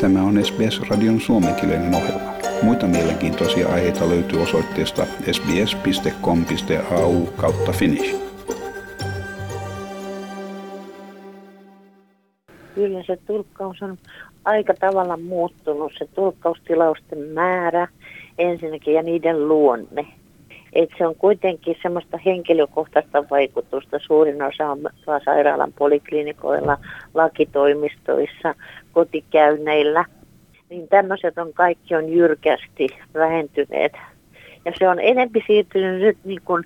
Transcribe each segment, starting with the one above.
Tämä on SBS-radion suomenkielinen ohjelma. Muita mielenkiintoisia aiheita löytyy osoitteesta sbs.com.au kautta finnish. Kyllä se tulkkaus on aika tavalla muuttunut, se tulkkaustilausten määrä ensinnäkin ja niiden luonne. Et se on kuitenkin semmoista henkilökohtaista vaikutusta. Suurin osa on sairaalan poliklinikoilla, lakitoimistoissa, kotikäynneillä. Niin tämmöiset on kaikki on jyrkästi vähentyneet. Ja se on enempi siirtynyt nyt niin kuin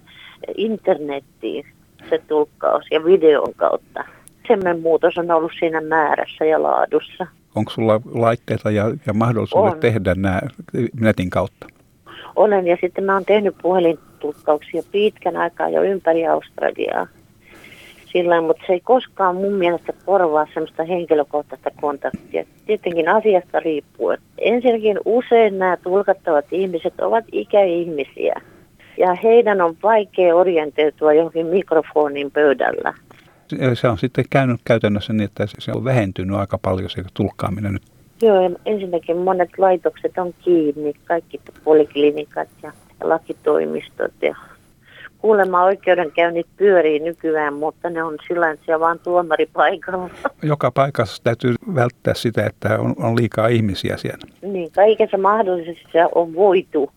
internettiin se tulkkaus ja videon kautta. Semmoinen muutos on ollut siinä määrässä ja laadussa. Onko sulla laitteita ja, ja mahdollisuudet on. tehdä nämä netin kautta? Olen ja sitten mä oon tehnyt puhelintulkkauksia pitkän aikaa jo ympäri Australiaa. Sillä mutta se ei koskaan mun mielestä korvaa semmoista henkilökohtaista kontaktia. Tietenkin asiasta riippuen. Ensinnäkin usein nämä tulkattavat ihmiset ovat ikäihmisiä. Ja heidän on vaikea orientoitua johonkin mikrofonin pöydällä. Se on sitten käynyt käytännössä niin, että se on vähentynyt aika paljon se tulkkaaminen nyt Joo, ensinnäkin monet laitokset on kiinni, kaikki poliklinikat ja lakitoimistot ja kuulemma oikeudenkäynnit pyörii nykyään, mutta ne on sillä tavalla vaan tuomari paikalla. Joka paikassa täytyy välttää sitä, että on, on liikaa ihmisiä siellä. Niin, kaikessa mahdollisesti on voitu,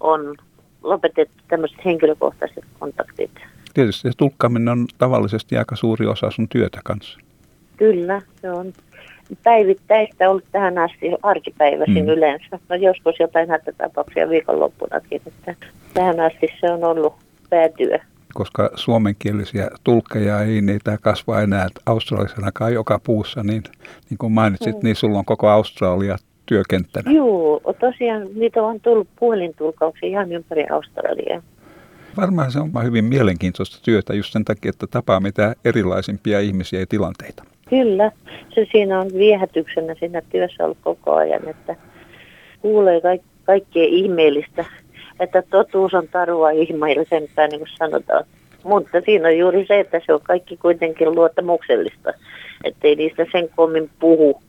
on lopetettu tämmöiset henkilökohtaiset kontaktit. Tietysti se tulkkaaminen on tavallisesti aika suuri osa sun työtä kanssa. Kyllä, se on päivittäistä ollut tähän asti arkipäiväisin mm. yleensä. No joskus jotain hätätapauksia viikonloppunakin, että tähän asti se on ollut päätyö. Koska suomenkielisiä tulkkeja ei niitä kasva enää australiasenakaan joka puussa, niin, niin kuin mainitsit, mm. niin sulla on koko Australia työkenttänä. Joo, tosiaan niitä on tullut puhelintulkauksia ihan ympäri Australiaa. Varmaan se on hyvin mielenkiintoista työtä just sen takia, että tapaa mitä erilaisimpia ihmisiä ja tilanteita. Kyllä, se siinä on viehätyksenä siinä työssä ollut koko ajan, että kuulee kaik- kaikkea ihmeellistä, että totuus on tarua ihmeellisempää, niin kuin sanotaan. Mutta siinä on juuri se, että se on kaikki kuitenkin luottamuksellista, ettei niistä sen kommin puhu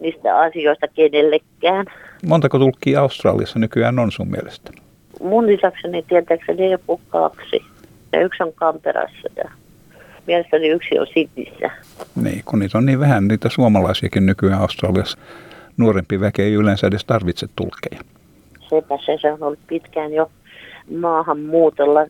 niistä asioista kenellekään. Montako tulkkia Australiassa nykyään on sun mielestä? Mun lisäkseni tietääkseni joku kaksi. Ja yksi on Kamperassa ja mielestäni yksi on Sydneyssä. Niin, kun niitä on niin vähän, niitä suomalaisiakin nykyään Australiassa. Nuorempi väke ei yleensä edes tarvitse tulkkeja. Sepä se, se on ollut pitkään jo maahanmuutolla.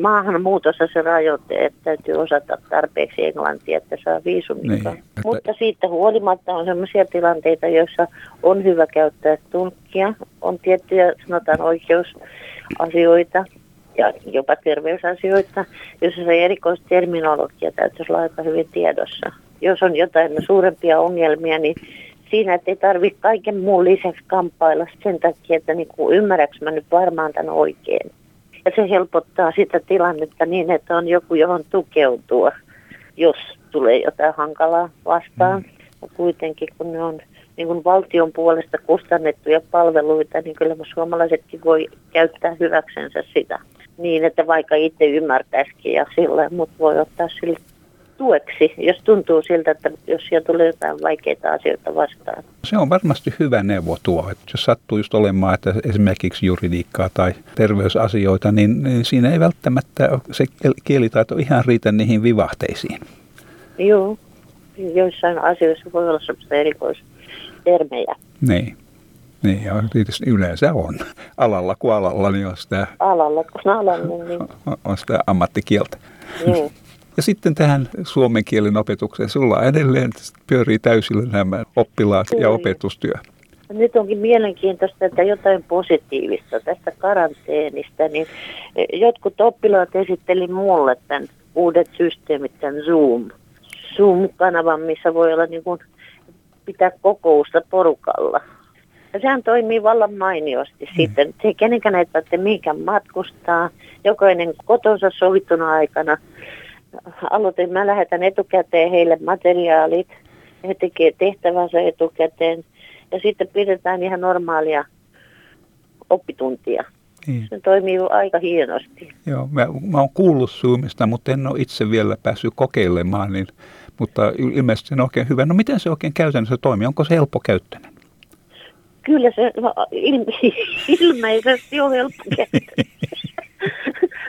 Maahanmuutossa se rajoite, että täytyy osata tarpeeksi englantia, että saa viisumin. Niin, että... Mutta siitä huolimatta on sellaisia tilanteita, joissa on hyvä käyttää tulkkia. On tiettyjä, sanotaan oikeusasioita, ja jopa terveysasioita, jossa se erikoisterminologia täytyisi olla aika hyvin tiedossa. Jos on jotain suurempia ongelmia, niin siinä, että ei tarvitse kaiken muun lisäksi kamppailla sen takia, että niin kuin ymmärräks mä nyt varmaan tämän oikein. Ja se helpottaa sitä tilannetta niin, että on joku, johon tukeutua, jos tulee jotain hankalaa vastaan. Mm. Ja kuitenkin, kun ne on niin kuin valtion puolesta kustannettuja palveluita, niin kyllä suomalaisetkin voi käyttää hyväksensä sitä niin, että vaikka itse ymmärtäisikin ja sillä, mutta voi ottaa sille tueksi, jos tuntuu siltä, että jos siellä tulee jotain vaikeita asioita vastaan. Se on varmasti hyvä neuvo tuo, että jos sattuu just olemaan, että esimerkiksi juridiikkaa tai terveysasioita, niin, niin siinä ei välttämättä se kielitaito ihan riitä niihin vivahteisiin. Joo, joissain asioissa voi olla sellaista erikoistermejä. Niin. Niin, ja tietysti yleensä on. Alalla kuin alalla, niin on sitä, alalla kuin alalla, niin. on sitä ammattikieltä. Niin. Ja sitten tähän suomen kielen opetukseen. Sulla edelleen pyörii täysillä nämä oppilaat ja opetustyö. Nyt onkin mielenkiintoista, että jotain positiivista tästä karanteenista, niin jotkut oppilaat esitteli mulle tämän uudet systeemit, tämän Zoom. Zoom-kanavan, missä voi olla niin kuin pitää kokousta porukalla. Ja sehän toimii vallan mainiosti mm. sitten. Se kenenkään ei tarvitse mihinkään matkustaa. Jokainen kotonsa sovittuna aikana. Aloitin, mä lähetän etukäteen heille materiaalit. He tekee tehtävänsä etukäteen. Ja sitten pidetään ihan normaalia oppituntia. Niin. Se toimii aika hienosti. Joo, mä, mä oon kuullut Zoomista, mutta en ole itse vielä päässyt kokeilemaan, niin, mutta ilmeisesti se on oikein hyvä. No miten se oikein käytännössä toimii? Onko se helppo käyttöinen? kyllä se no, ilme, ilmeisesti on helppo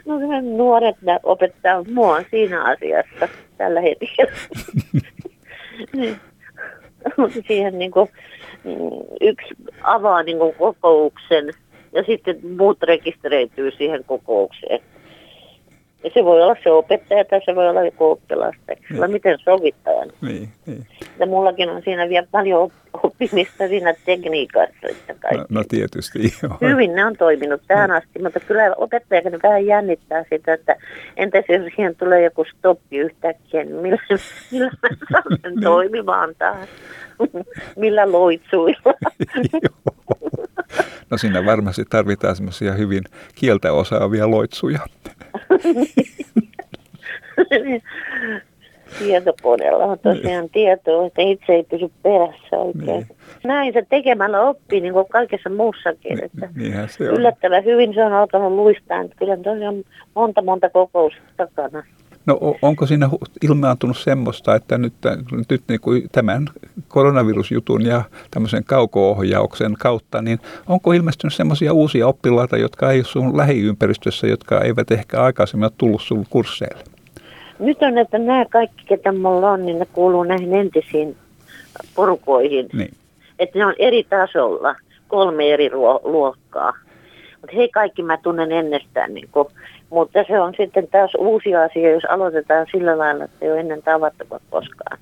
No nuoret opettaa mua siinä asiassa tällä hetkellä. Niin. Siihen niin kuin, mm, yksi avaa niin kuin kokouksen ja sitten muut rekisteröityy siihen kokoukseen. Ja se voi olla se opettaja tai se voi olla joku oppilas niin. miten sovittajan. Niin, niin. Ja mullakin on siinä vielä paljon oppimista siinä tekniikassa. No, no tietysti, joo. Hyvin ne on toiminut tähän asti, mutta kyllä opettajakin vähän jännittää sitä, että entäs jos siihen tulee joku stoppi yhtäkkiä, niin millä, millä mä saan sen niin. toimimaan taas? millä loitsuilla? no siinä varmasti tarvitaan semmoisia hyvin kieltä osaavia loitsuja. Tietokoneella on tosiaan niin. tietoa, että itse ei pysy perässä oikein. Niin. Näin se tekemällä oppii niin kuin kaikessa muussakin. Niin, että se on. Yllättävän hyvin se on alkanut luistaa. Että kyllä tosiaan monta monta kokousta takana. No onko siinä ilmaantunut semmoista, että nyt, nyt niin kuin tämän koronavirusjutun ja tämmöisen kauko-ohjauksen kautta, niin onko ilmestynyt semmoisia uusia oppilaita, jotka ei ole sun lähiympäristössä, jotka eivät ehkä aikaisemmin ole tullut sun kursseille? Nyt on, että nämä kaikki, ketä mulla on, niin ne kuuluu näihin entisiin porukoihin. Niin. Että ne on eri tasolla, kolme eri luokkaa. Mutta hei kaikki mä tunnen ennestään. Niin kun, mutta se on sitten taas uusi asia, jos aloitetaan sillä lailla, että ei ole ennen tavattu koskaan.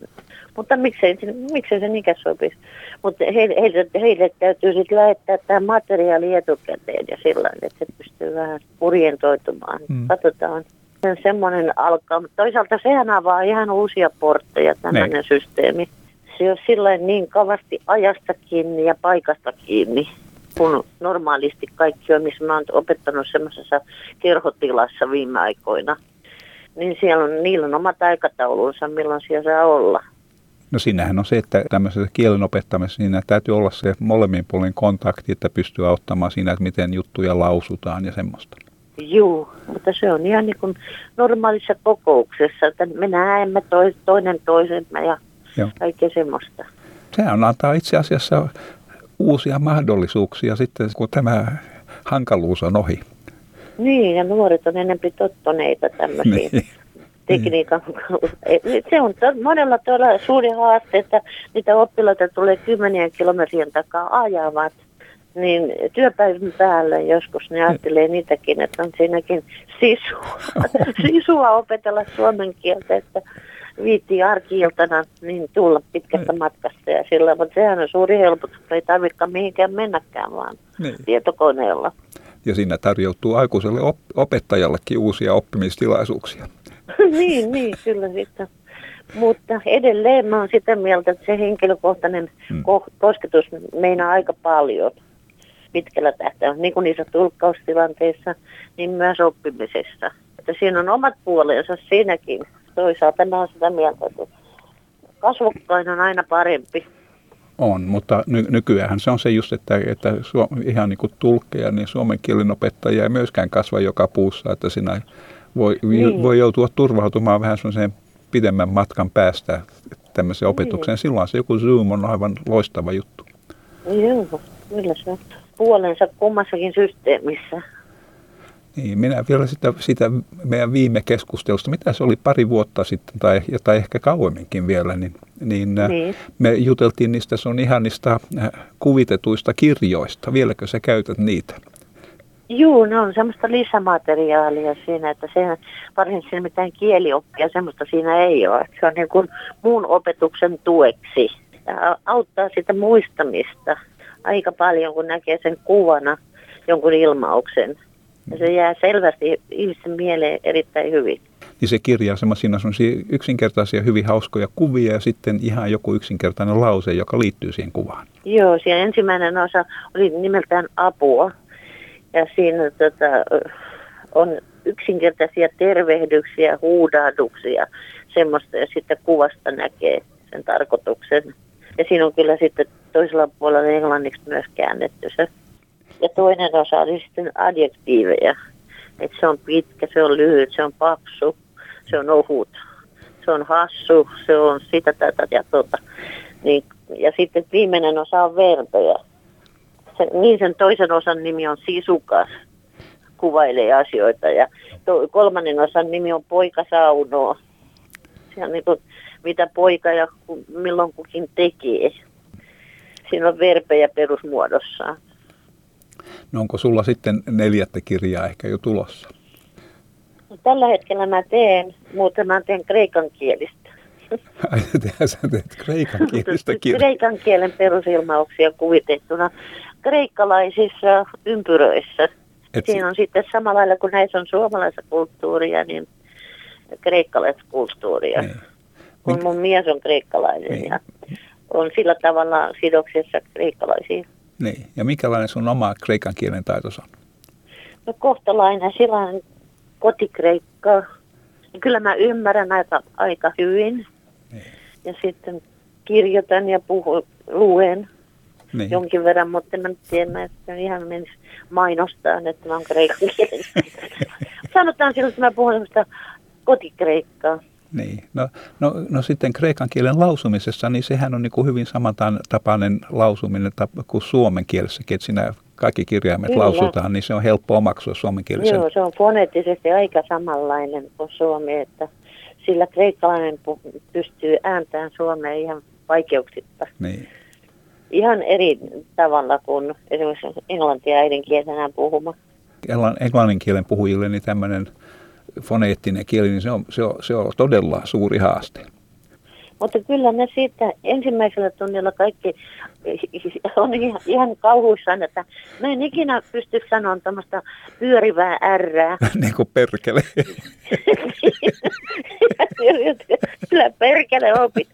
Mutta miksei, miksei se niinkään sopisi. Mutta heille, heille, heille täytyy sitten lähettää tämä materiaali etukäteen ja sillä että se pystyy vähän purjentoitumaan. Mm. Katsotaan. Semmoinen alkaa, mutta toisaalta sehän avaa ihan uusia portteja, tämmöinen systeemi. Se on sillä niin kavasti ajasta kiinni ja paikasta kiinni kun normaalisti kaikki on, missä mä oon opettanut semmoisessa kerhotilassa viime aikoina. Niin siellä on, niillä on omat aikataulunsa, milloin siellä saa olla. No siinähän on se, että tämmöisessä kielen opettamisessa siinä täytyy olla se molemmin puolin kontakti, että pystyy auttamaan siinä, että miten juttuja lausutaan ja semmoista. Joo, mutta se on ihan niin kuin normaalissa kokouksessa, että me näemme toinen toisemme ja Joo. kaikkea semmoista. Sehän antaa itse asiassa uusia mahdollisuuksia sitten, kun tämä hankaluus on ohi. Niin, ja nuoret on enemmän tottuneita tämmöisiin. Niin tekniikan Se on monella todella suuri haaste, että niitä oppilaita tulee kymmenien kilometrien takaa ajavat. Niin työpäivän päällä joskus ne ajattelee niitäkin, että on siinäkin sisua, sisua opetella suomen kieltä, että viitti arkiiltana niin tulla pitkästä niin. matkasta ja sillä, mutta sehän on suuri helpotus, ei tarvitse mihinkään mennäkään vaan niin. tietokoneella. Ja siinä tarjoutuu aikuiselle op- opettajallekin uusia oppimistilaisuuksia. niin, niin, kyllä sitten. Mutta edelleen mä oon sitä mieltä, että se henkilökohtainen hmm. ko- kosketus meinaa aika paljon pitkällä tähtäimellä, niin kuin niissä tulkkaustilanteissa, niin myös oppimisessa. Että siinä on omat puolensa siinäkin. Toisaalta mä oon sitä mieltä, että kasvokkain on aina parempi. On, mutta ny- nykyään se on se just, että, että suom- ihan niin kuin tulkkeja, niin suomen kielen opettajia ei myöskään kasva joka puussa, että siinä voi, niin. voi joutua turvautumaan vähän sellaiseen pidemmän matkan päästä tämmöiseen opetukseen. Niin. Silloin se joku Zoom on aivan loistava juttu. Joo, kyllä se on. Puolensa kummassakin systeemissä. Niin, minä vielä sitä, sitä meidän viime keskustelusta, mitä se oli pari vuotta sitten tai, tai ehkä kauemminkin vielä, niin, niin, äh, niin. me juteltiin niistä sun ihanista äh, kuvitetuista kirjoista. Vieläkö sä käytät niitä? Joo, ne on semmoista lisämateriaalia siinä, että se varsinaisesti mitään kielioppia, semmoista siinä ei ole. Se on niin kuin muun opetuksen tueksi. Ja auttaa sitä muistamista aika paljon, kun näkee sen kuvana jonkun ilmauksen. Ja se jää selvästi ihmisten mieleen erittäin hyvin. Niin se kirja on semmoisia yksinkertaisia, hyvin hauskoja kuvia ja sitten ihan joku yksinkertainen lause, joka liittyy siihen kuvaan. Joo, siellä ensimmäinen osa oli nimeltään apua. Ja siinä tota, on yksinkertaisia tervehdyksiä, huudahduksia, semmoista, ja sitten kuvasta näkee sen tarkoituksen. Ja siinä on kyllä sitten toisella puolella englanniksi myös käännetty se. Ja toinen osa oli sitten adjektiiveja. Että se on pitkä, se on lyhyt, se on paksu, se on ohut, se on hassu, se on sitä tätä ja tota. Niin, ja sitten viimeinen osa on vertoja. se, niin sen toisen osan nimi on Sisukas, kuvailee asioita. Ja to, kolmannen osan nimi on Poika saunoo. Se on niin kuin, mitä poika ja milloin kukin tekee. Siinä on verpejä perusmuodossaan. No onko sulla sitten neljättä kirjaa ehkä jo tulossa? No, tällä hetkellä mä teen, mutta mä teen kreikan kielistä. Ai, sä teet kreikan kielistä kirjaa. Kreikan kielen perusilmauksia kuvitettuna kreikkalaisissa ympyröissä. Et Siinä on sitten samalla lailla kuin näissä on suomalaista kulttuuria, niin kreikkalaista kulttuuria. Niin. Kun mun mies on kreikkalainen niin. ja on sillä tavalla sidoksessa kreikkalaisiin. Niin. Ja minkälainen sun oma kreikan kielen taitos on? No kohtalainen, sellainen kotikreikka. Kyllä mä ymmärrän aika, aika hyvin. Niin. Ja sitten kirjoitan ja puhun, luen niin. jonkin verran, mutta mä tiedän, että ihan menisi mainostaa, että mä oon kreikan kielen. Sanotaan silloin, että mä puhun sellaista kotikreikkaa. Niin. No, no, no sitten kreikan kielen lausumisessa, niin sehän on niin kuin hyvin samantapainen lausuminen kuin suomen kielessäkin, että siinä kaikki kirjaimet Kyllä. lausutaan, niin se on helppo omaksua suomen kielessä. Joo, se on foneettisesti aika samanlainen kuin suomi, että sillä kreikkalainen pystyy ääntämään suomeen ihan vaikeuksitta. Niin. Ihan eri tavalla kuin esimerkiksi englantia äidinkielenä puhuma. Englannin kielen puhujille niin tämmöinen foneettinen kieli, niin se on, se on, se on todella suuri haaste. Mutta kyllä ne siitä ensimmäisellä tunnilla kaikki on ihan, ihan kauhuissaan, että mä en ikinä pysty sanomaan tämmöistä pyörivää ärrää. niin kuin perkele. kyllä perkele opit.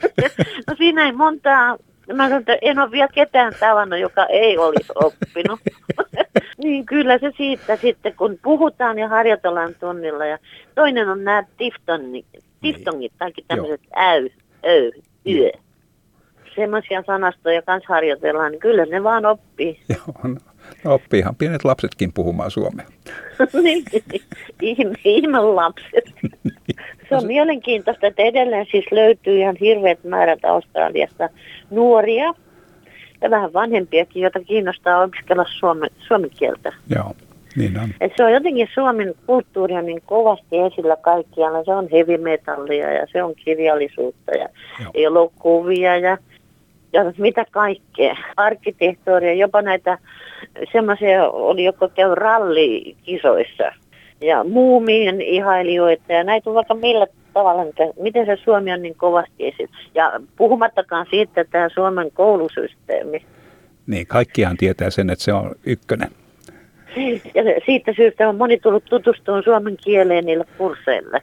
no siinä ei montaa Mä sanon, että en ole vielä ketään tavannut, joka ei olisi oppinut. niin kyllä se siitä sitten, kun puhutaan ja harjoitellaan tunnilla. Ja toinen on nämä tiftongit, tiftongit tai tämmöiset äy, öy, yö. Semmoisia sanastoja kanssa harjoitellaan, niin kyllä ne vaan oppii. Joo, no, no oppiihan pienet lapsetkin puhumaan suomea. niin, ihme, ihme lapset. Se on mielenkiintoista, että edelleen siis löytyy ihan hirveät määrät Australiasta nuoria ja vähän vanhempiakin, joita kiinnostaa opiskella suomen, suomen kieltä. Joo, niin on. Et se on jotenkin Suomen kulttuuri on niin kovasti esillä kaikkialla. Se on heavy metallia ja se on kirjallisuutta ja Joo. elokuvia ja, ja mitä kaikkea. Arkkitehtuuria, jopa näitä semmoisia oli, jotka käy rallikisoissa ja muumien ihailijoita ja näitä on vaikka millä tavalla, miten se Suomi on niin kovasti esillä. Ja puhumattakaan siitä, että tämä Suomen koulusysteemi. Niin, kaikkihan tietää sen, että se on ykkönen. Ja siitä syystä on moni tullut tutustumaan suomen kieleen niille kursseille.